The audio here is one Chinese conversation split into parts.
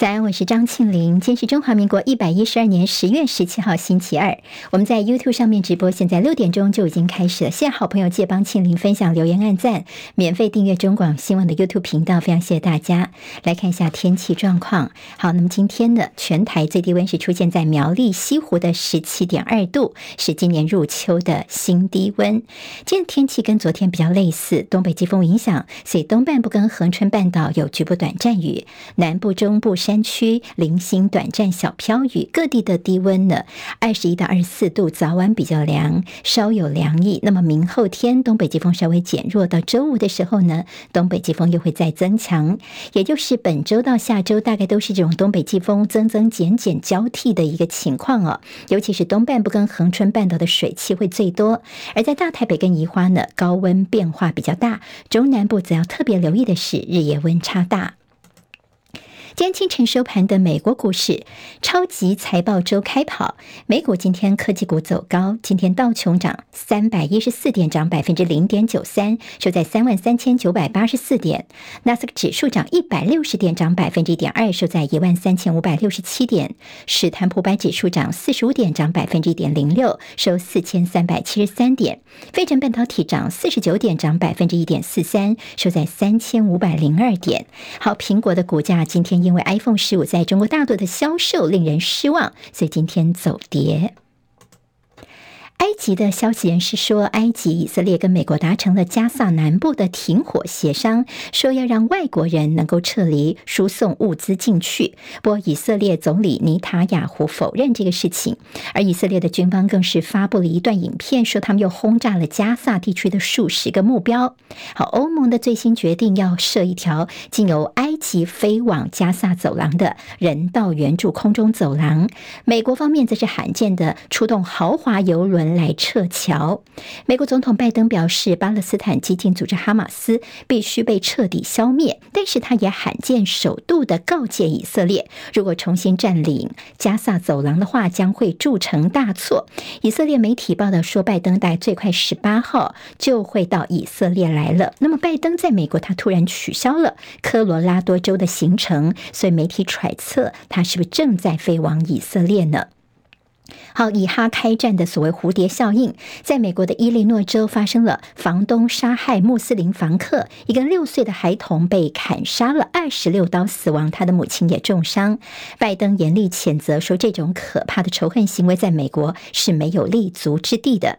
早安，我是张庆玲。今天是中华民国一百一十二年十月十七号，星期二。我们在 YouTube 上面直播，现在六点钟就已经开始了。谢谢好朋友借帮庆玲分享、留言、按赞，免费订阅中广新闻的 YouTube 频道，非常谢谢大家。来看一下天气状况。好，那么今天的全台最低温是出现在苗栗西湖的十七点二度，是今年入秋的新低温。今天天气跟昨天比较类似，东北季风影响，所以东半部跟恒春半岛有局部短暂雨，南部、中部山山区零星短暂小飘雨，各地的低温呢，二十一到二十四度，早晚比较凉，稍有凉意。那么明后天东北季风稍微减弱，到周五的时候呢，东北季风又会再增强，也就是本周到下周大概都是这种东北季风增增减减交替的一个情况哦。尤其是东半部跟恒春半岛的水汽会最多，而在大台北跟宜花呢，高温变化比较大，中南部则要特别留意的是日夜温差大。今天清晨收盘的美国股市，超级财报周开跑。美股今天科技股走高，今天道琼涨三百一十四点，涨百分之零点九三，收在三万三千九百八十四点。纳斯克指数涨一百六十点，涨百分之一点二，收在一万三千五百六十七点。史坦普百指数涨四十五点，涨百分之一点零六，收四千三百七十三点。费城半导体涨四十九点，涨百分之一点四三，收在三千五百零二点。好，苹果的股价今天。因因为 iPhone 十五在中国大陆的销售令人失望，所以今天走跌。埃及的消息人士说，埃及、以色列跟美国达成了加萨南部的停火协商，说要让外国人能够撤离，输送物资进去。不过，以色列总理尼塔雅胡否认这个事情，而以色列的军方更是发布了一段影片，说他们又轰炸了加萨地区的数十个目标。好，欧盟的最新决定要设一条经由埃及飞往加萨走廊的人道援助空中走廊。美国方面则是罕见的出动豪华游轮。来撤侨。美国总统拜登表示，巴勒斯坦激进组织哈马斯必须被彻底消灭。但是，他也罕见首度的告诫以色列，如果重新占领加萨走廊的话，将会铸成大错。以色列媒体报道说，拜登在最快十八号就会到以色列来了。那么，拜登在美国，他突然取消了科罗拉多州的行程，所以媒体揣测他是不是正在飞往以色列呢？好，以哈开战的所谓蝴蝶效应，在美国的伊利诺州发生了，房东杀害穆斯林房客，一个六岁的孩童被砍杀了二十六刀死亡，他的母亲也重伤。拜登严厉谴责说，这种可怕的仇恨行为在美国是没有立足之地的。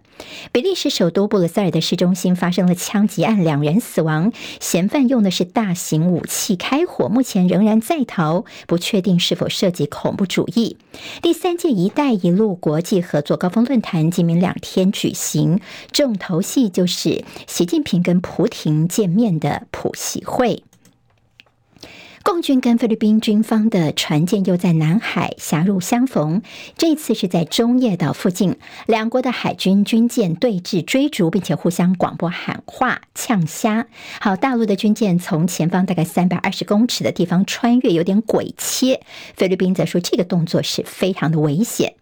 比利时首都布鲁塞尔的市中心发生了枪击案，两人死亡，嫌犯用的是大型武器开火，目前仍然在逃，不确定是否涉及恐怖主义。第三届“一带一路”陆国际合作高峰论坛今明两天举行，重头戏就是习近平跟普亭见面的普习会。共军跟菲律宾军方的船舰又在南海狭路相逢，这次是在中业岛附近，两国的海军军舰对峙追逐，并且互相广播喊话呛虾。好，大陆的军舰从前方大概三百二十公尺的地方穿越，有点鬼切。菲律宾则说这个动作是非常的危险。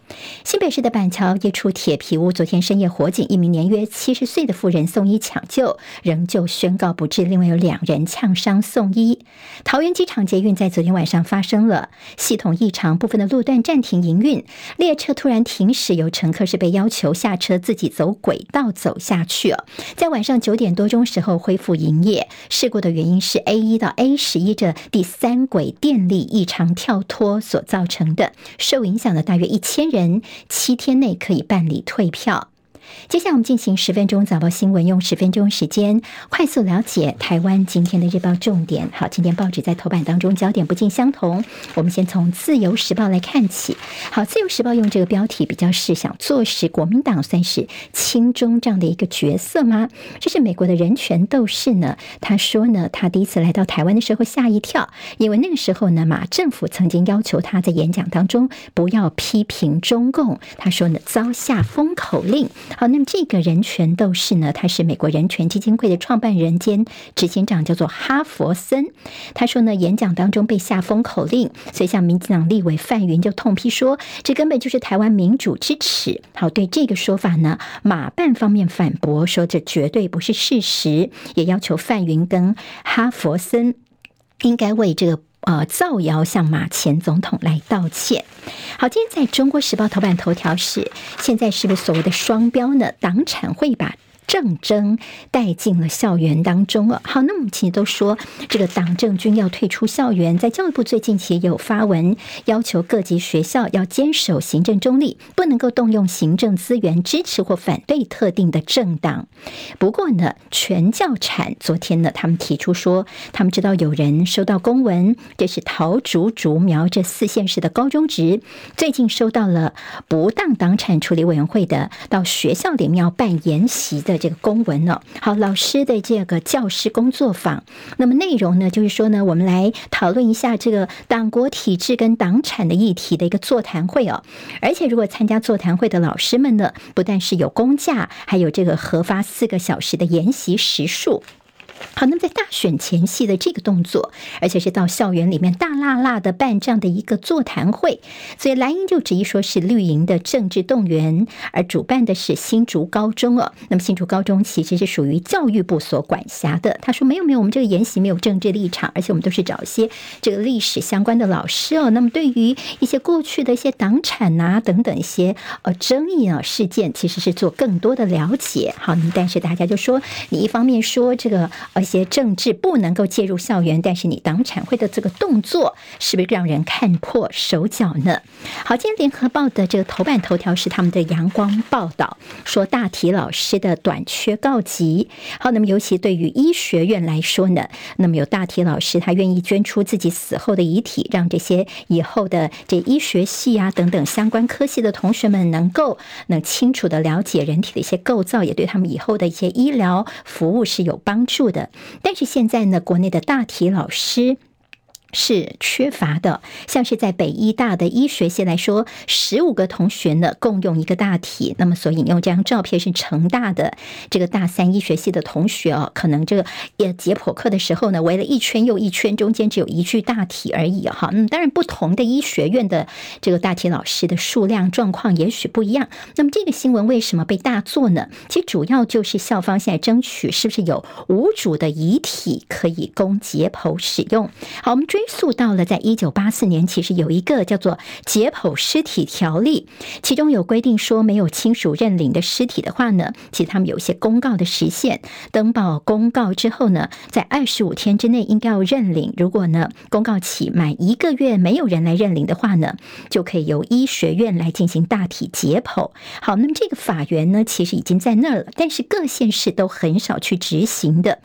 新北市的板桥一处铁皮屋，昨天深夜火警，一名年约七十岁的妇人送医抢救，仍旧宣告不治。另外有两人呛伤送医。桃园机场捷运在昨天晚上发生了系统异常，部分的路段暂停营运，列车突然停驶，有乘客是被要求下车自己走轨道走下去。在晚上九点多钟时候恢复营业。事故的原因是 A 一到 A 十一这第三轨电力异常跳脱所造成的，受影响的大约一千。人七天内可以办理退票。接下来我们进行十分钟早报新闻，用十分钟时间快速了解台湾今天的日报重点。好，今天报纸在头版当中焦点不尽相同。我们先从自由时报来看起。好，自由时报用这个标题比较是想坐实国民党算是亲中这样的一个角色吗？这是美国的人权斗士呢，他说呢，他第一次来到台湾的时候吓一跳，因为那个时候呢，马政府曾经要求他在演讲当中不要批评中共，他说呢，遭下封口令。好，那么这个人权斗士呢，他是美国人权基金会的创办人兼执行长，叫做哈佛森。他说呢，演讲当中被下封口令，所以像民进党立委范云就痛批说，这根本就是台湾民主之耻。好，对这个说法呢，马办方面反驳说，这绝对不是事实，也要求范云跟哈佛森应该为这个。呃造谣向马前总统来道歉。好，今天在中国时报头版头条是，现在是不是所谓的双标呢？党产会把政争带进了校园当中了。好，那么其实都说这个党政军要退出校园，在教育部最近其实有发文要求各级学校要坚守行政中立，不能够动用行政资源支持或反对特定的政党。不过呢，全教产昨天呢，他们提出说，他们知道有人收到公文，这是桃竹竹苗这四县市的高中职最近收到了不当党产处理委员会的到学校里面要办研习的。这个公文呢，好，老师的这个教师工作坊，那么内容呢，就是说呢，我们来讨论一下这个党国体制跟党产的议题的一个座谈会哦。而且，如果参加座谈会的老师们呢，不但是有公假，还有这个核发四个小时的研习时数。好，那么在大选前夕的这个动作，而且是到校园里面大辣辣的办这样的一个座谈会，所以蓝营就质疑说是绿营的政治动员，而主办的是新竹高中哦。那么新竹高中其实是属于教育部所管辖的。他说没有没有，我们这个研习没有政治立场，而且我们都是找一些这个历史相关的老师哦。那么对于一些过去的一些党产啊等等一些呃争议啊事件，其实是做更多的了解。好，但是大家就说你一方面说这个。一些政治不能够介入校园，但是你党产会的这个动作，是不是让人看破手脚呢？好，今天联合报的这个头版头条是他们的阳光报道，说大体老师的短缺告急。好，那么尤其对于医学院来说呢，那么有大体老师他愿意捐出自己死后的遗体，让这些以后的这医学系啊等等相关科系的同学们能够能清楚的了解人体的一些构造，也对他们以后的一些医疗服务是有帮助的。但是现在呢，国内的大体老师。是缺乏的，像是在北医大的医学系来说，十五个同学呢共用一个大体。那么所引用这张照片是成大的这个大三医学系的同学哦，可能这个也解剖课的时候呢围了一圈又一圈，中间只有一具大体而已哈。嗯，当然不同的医学院的这个大体老师的数量状况也许不一样。那么这个新闻为什么被大做呢？其实主要就是校方现在争取是不是有无主的遗体可以供解剖使用。好，我们追。追溯到了在一九八四年，其实有一个叫做《解剖尸体条例》，其中有规定说，没有亲属认领的尸体的话呢，其实他们有一些公告的时限，登报公告之后呢，在二十五天之内应该要认领。如果呢公告期满一个月没有人来认领的话呢，就可以由医学院来进行大体解剖。好，那么这个法源呢，其实已经在那儿了，但是各县市都很少去执行的。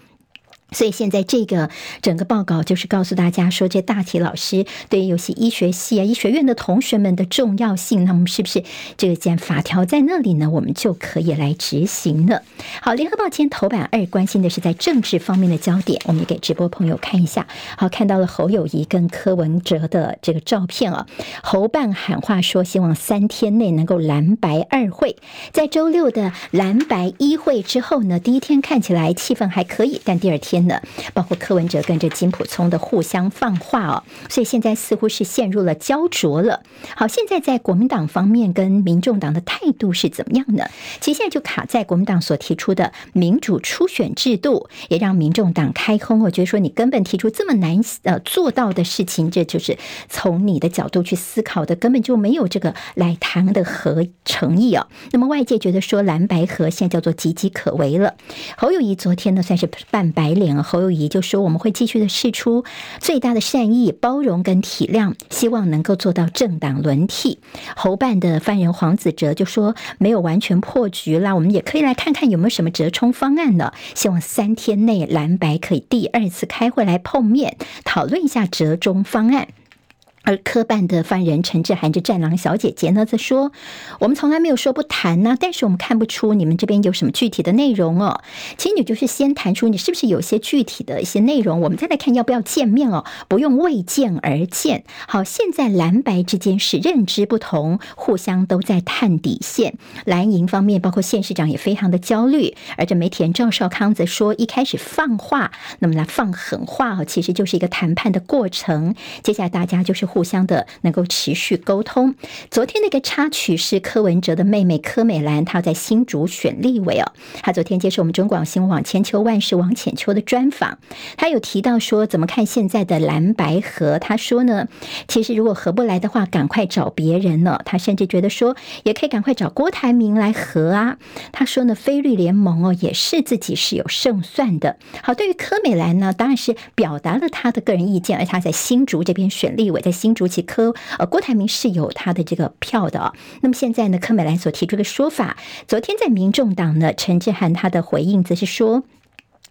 所以现在这个整个报告就是告诉大家说，这大体老师对于有些医学系啊、医学院的同学们的重要性，那么是不是这个件法条在那里呢？我们就可以来执行了。好，联合报今天头版二关心的是在政治方面的焦点，我们也给直播朋友看一下。好，看到了侯友谊跟柯文哲的这个照片啊，侯办喊话说，希望三天内能够蓝白二会。在周六的蓝白一会之后呢，第一天看起来气氛还可以，但第二天。包括柯文哲跟着金溥聪的互相放话哦，所以现在似乎是陷入了焦灼了。好，现在在国民党方面跟民众党的态度是怎么样呢？其实现在就卡在国民党所提出的民主初选制度，也让民众党开轰。我觉得说你根本提出这么难呃做到的事情，这就是从你的角度去思考的，根本就没有这个来谈的和诚意哦。那么外界觉得说蓝白合现在叫做岌岌可危了。侯友谊昨天呢算是扮白脸。侯友谊就说：“我们会继续的试出最大的善意、包容跟体谅，希望能够做到政党轮替。”侯办的犯人黄子哲就说：“没有完全破局啦，我们也可以来看看有没有什么折冲方案呢？希望三天内蓝白可以第二次开会来碰面，讨论一下折中方案。”而科办的犯人陈志涵这战狼小姐姐呢，则说：“我们从来没有说不谈呢、但是我们看不出你们这边有什么具体的内容哦。其实你就是先谈出你是不是有些具体的一些内容，我们再来看要不要见面哦。不用为见而见。好，现在蓝白之间是认知不同，互相都在探底线。蓝营方面，包括县市长也非常的焦虑。而这媒体人赵少康则说，一开始放话，那么来放狠话哦，其实就是一个谈判的过程。接下来大家就是。互相的能够持续沟通。昨天那个插曲是柯文哲的妹妹柯美兰，她在新竹选立委哦。她昨天接受我们中广新闻网千秋万世王浅秋的专访，她有提到说怎么看现在的蓝白合。她说呢，其实如果合不来的话，赶快找别人了。她甚至觉得说，也可以赶快找郭台铭来合啊。她说呢，非律联盟哦，也是自己是有胜算的。好，对于柯美兰呢，当然是表达了她的个人意见，而她在新竹这边选立委，在新竹其科呃郭台铭是有他的这个票的。那么现在呢，柯美兰所提出的说法，昨天在民众党呢，陈志涵他的回应则是说。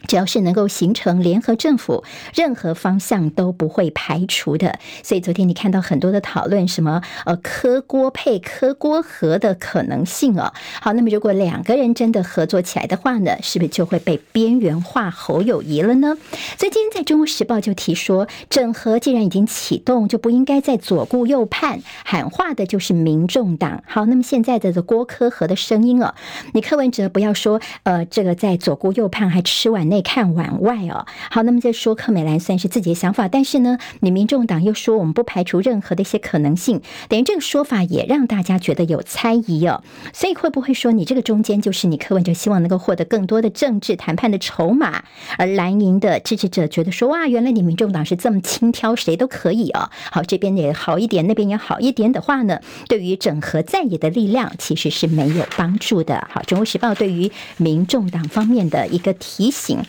只要是能够形成联合政府，任何方向都不会排除的。所以昨天你看到很多的讨论，什么呃柯郭配、柯郭合的可能性哦。好，那么如果两个人真的合作起来的话呢，是不是就会被边缘化侯友谊了呢？所以今天在中国时报就提说，整合既然已经启动，就不应该再左顾右盼，喊话的就是民众党。好，那么现在的的郭柯合的声音哦，你柯文哲不要说呃这个在左顾右盼，还吃完内看碗外哦，好，那么再说柯美兰算是自己的想法，但是呢，你民众党又说我们不排除任何的一些可能性，等于这个说法也让大家觉得有猜疑哦，所以会不会说你这个中间就是你柯文哲希望能够获得更多的政治谈判的筹码，而蓝营的支持者觉得说哇，原来你民众党是这么轻挑，谁都可以哦，好，这边也好一点，那边也好一点的话呢，对于整合在野的力量其实是没有帮助的。好，《中国时报》对于民众党方面的一个提醒。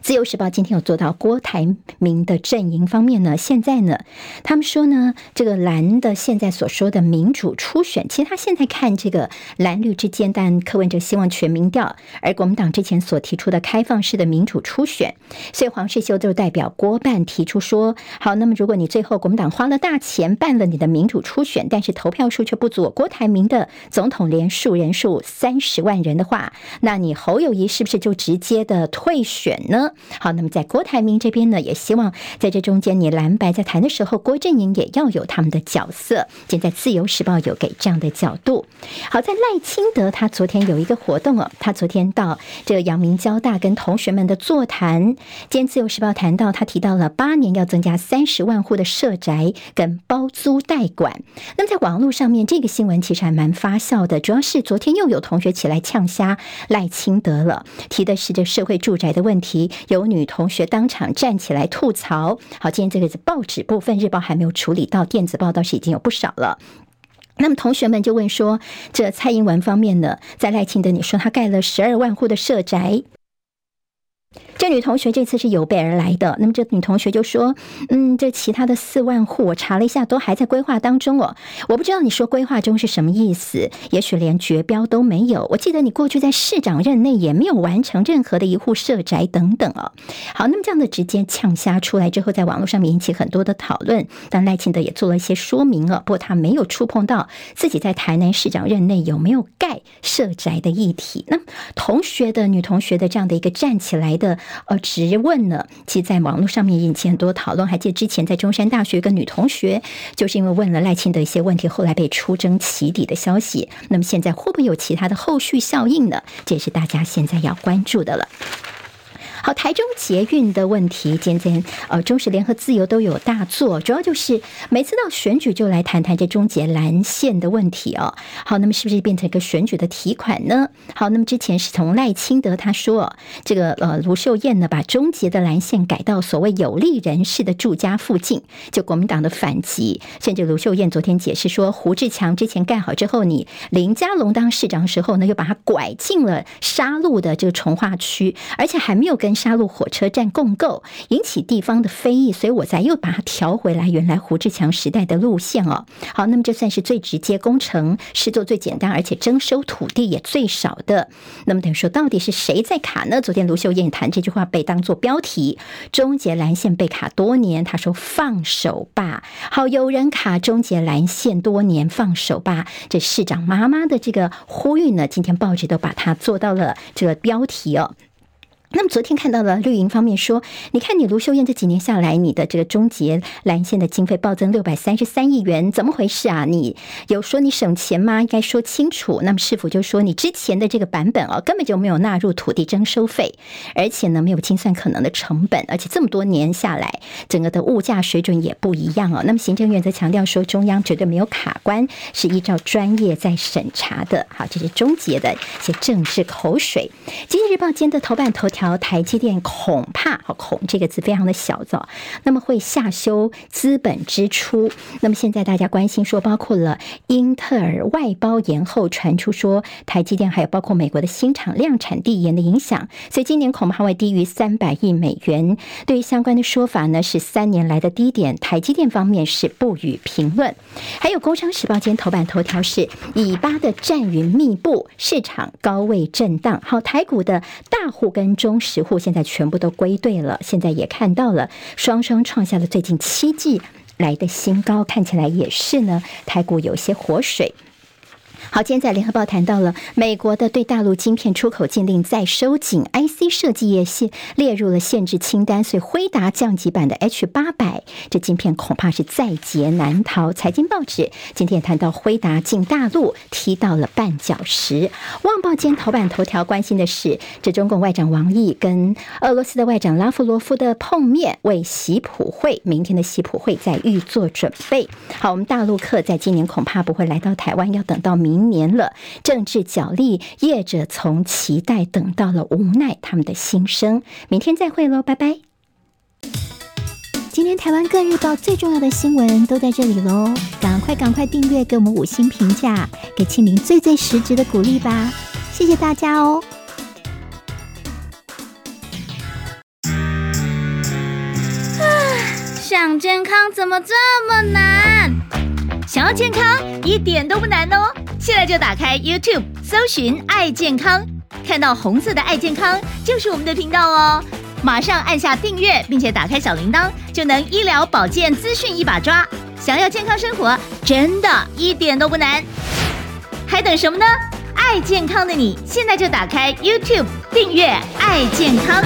自由时报今天有做到郭台铭的阵营方面呢，现在呢，他们说呢，这个蓝的现在所说的民主初选，其实他现在看这个蓝绿之间，但柯文哲希望全民调，而国民党之前所提出的开放式的民主初选，所以黄世修就代表郭办提出说，好，那么如果你最后国民党花了大钱办了你的民主初选，但是投票数却不足。郭台铭的总统连数人数三十万人的话，那你侯友谊是不是就直接的退选呢？好，那么在郭台铭这边呢，也希望在这中间，你蓝白在谈的时候，郭阵营也要有他们的角色。现在《自由时报》有给这样的角度。好，在赖清德他昨天有一个活动哦，他昨天到这个阳明交大跟同学们的座谈。今天《自由时报》谈到，他提到了八年要增加三十万户的社宅跟包租代管。那么在网络上面，这个新闻其实还蛮发酵的，主要是昨天又有同学起来呛瞎赖清德了，提的是这社会住宅的问题。有女同学当场站起来吐槽。好，今天这个报纸部分，日报还没有处理到，电子报倒是已经有不少了。那么同学们就问说，这蔡英文方面呢，在赖清德你说他盖了十二万户的社宅。这女同学这次是有备而来的。那么这女同学就说：“嗯，这其他的四万户我查了一下，都还在规划当中哦。我不知道你说规划中是什么意思？也许连绝标都没有。我记得你过去在市长任内也没有完成任何的一户社宅等等哦。好，那么这样的直接呛瞎出来之后，在网络上面引起很多的讨论。但赖清德也做了一些说明了，不过他没有触碰到自己在台南市长任内有没有盖社宅的议题。那同学的女同学的这样的一个站起来的。呃，质问呢，其实在网络上面引起很多讨论。还记得之前在中山大学一个女同学，就是因为问了赖清德一些问题，后来被出征起底的消息。那么现在会不会有其他的后续效应呢？这也是大家现在要关注的了。好，台中捷运的问题，今天呃，中时联合自由都有大作，主要就是每次到选举就来谈谈这中捷蓝线的问题哦。好，那么是不是变成一个选举的提款呢？好，那么之前是从赖清德他说，这个呃卢秀燕呢把中捷的蓝线改到所谓有利人士的住家附近，就国民党的反击，甚至卢秀燕昨天解释说，胡志强之前盖好之后，你林佳龙当市长时候呢，又把他拐进了沙鹿的这个重化区，而且还没有跟。沙鹿火车站共构引起地方的非议，所以我才又把它调回来原来胡志强时代的路线哦。好，那么这算是最直接工程，是做最简单，而且征收土地也最少的。那么等于说，到底是谁在卡呢？昨天卢秀燕谈这句话被当作标题：终结蓝线被卡多年，他说放手吧。好，有人卡终结蓝线多年，放手吧。这市长妈妈的这个呼吁呢，今天报纸都把它做到了这个标题哦。那么昨天看到了绿营方面说，你看你卢秀燕这几年下来，你的这个终结蓝线的经费暴增六百三十三亿元，怎么回事啊？你有说你省钱吗？应该说清楚。那么市府就说你之前的这个版本哦，根本就没有纳入土地征收费，而且呢没有清算可能的成本，而且这么多年下来，整个的物价水准也不一样哦。那么行政院则强调说，中央绝对没有卡关，是依照专业在审查的。好，这是终结的一些政治口水。经济日报今天的头版头条。条台积电恐怕“好恐”这个字非常的小字，那么会下修资本支出。那么现在大家关心说，包括了英特尔外包延后，传出说台积电还有包括美国的新厂量产递延的影响，所以今年恐怕会低于三百亿美元。对于相关的说法呢，是三年来的低点。台积电方面是不予评论。还有《工商时报》今天头版头条是以巴的战云密布，市场高位震荡。好，台股的大户跟中。十户现在全部都归队了，现在也看到了双双创下了最近七季来的新高，看起来也是呢，台股有些活水。好，今天在联合报谈到了美国的对大陆晶片出口禁令再收紧，IC 设计业系列入了限制清单，所以辉达降级版的 H 八百这晶片恐怕是在劫难逃。财经报纸今天也谈到辉达进大陆踢到了绊脚石。旺报今天头版头条关心的是，这中共外长王毅跟俄罗斯的外长拉夫罗夫的碰面，为习普会明天的习普会在预做准备。好，我们大陆客在今年恐怕不会来到台湾，要等到明。年了，政治角力，业者从期待等到了无奈，他们的心声。明天再会喽，拜拜。今天台湾各日报最重要的新闻都在这里喽，赶快赶快订阅，给我们五星评价，给庆玲最最实质的鼓励吧，谢谢大家哦。啊，想健康怎么这么难？想要健康一点都不难哦。现在就打开 YouTube，搜寻“爱健康”，看到红色的“爱健康”就是我们的频道哦。马上按下订阅，并且打开小铃铛，就能医疗保健资讯一把抓。想要健康生活，真的一点都不难，还等什么呢？爱健康的你，现在就打开 YouTube，订阅“爱健康”。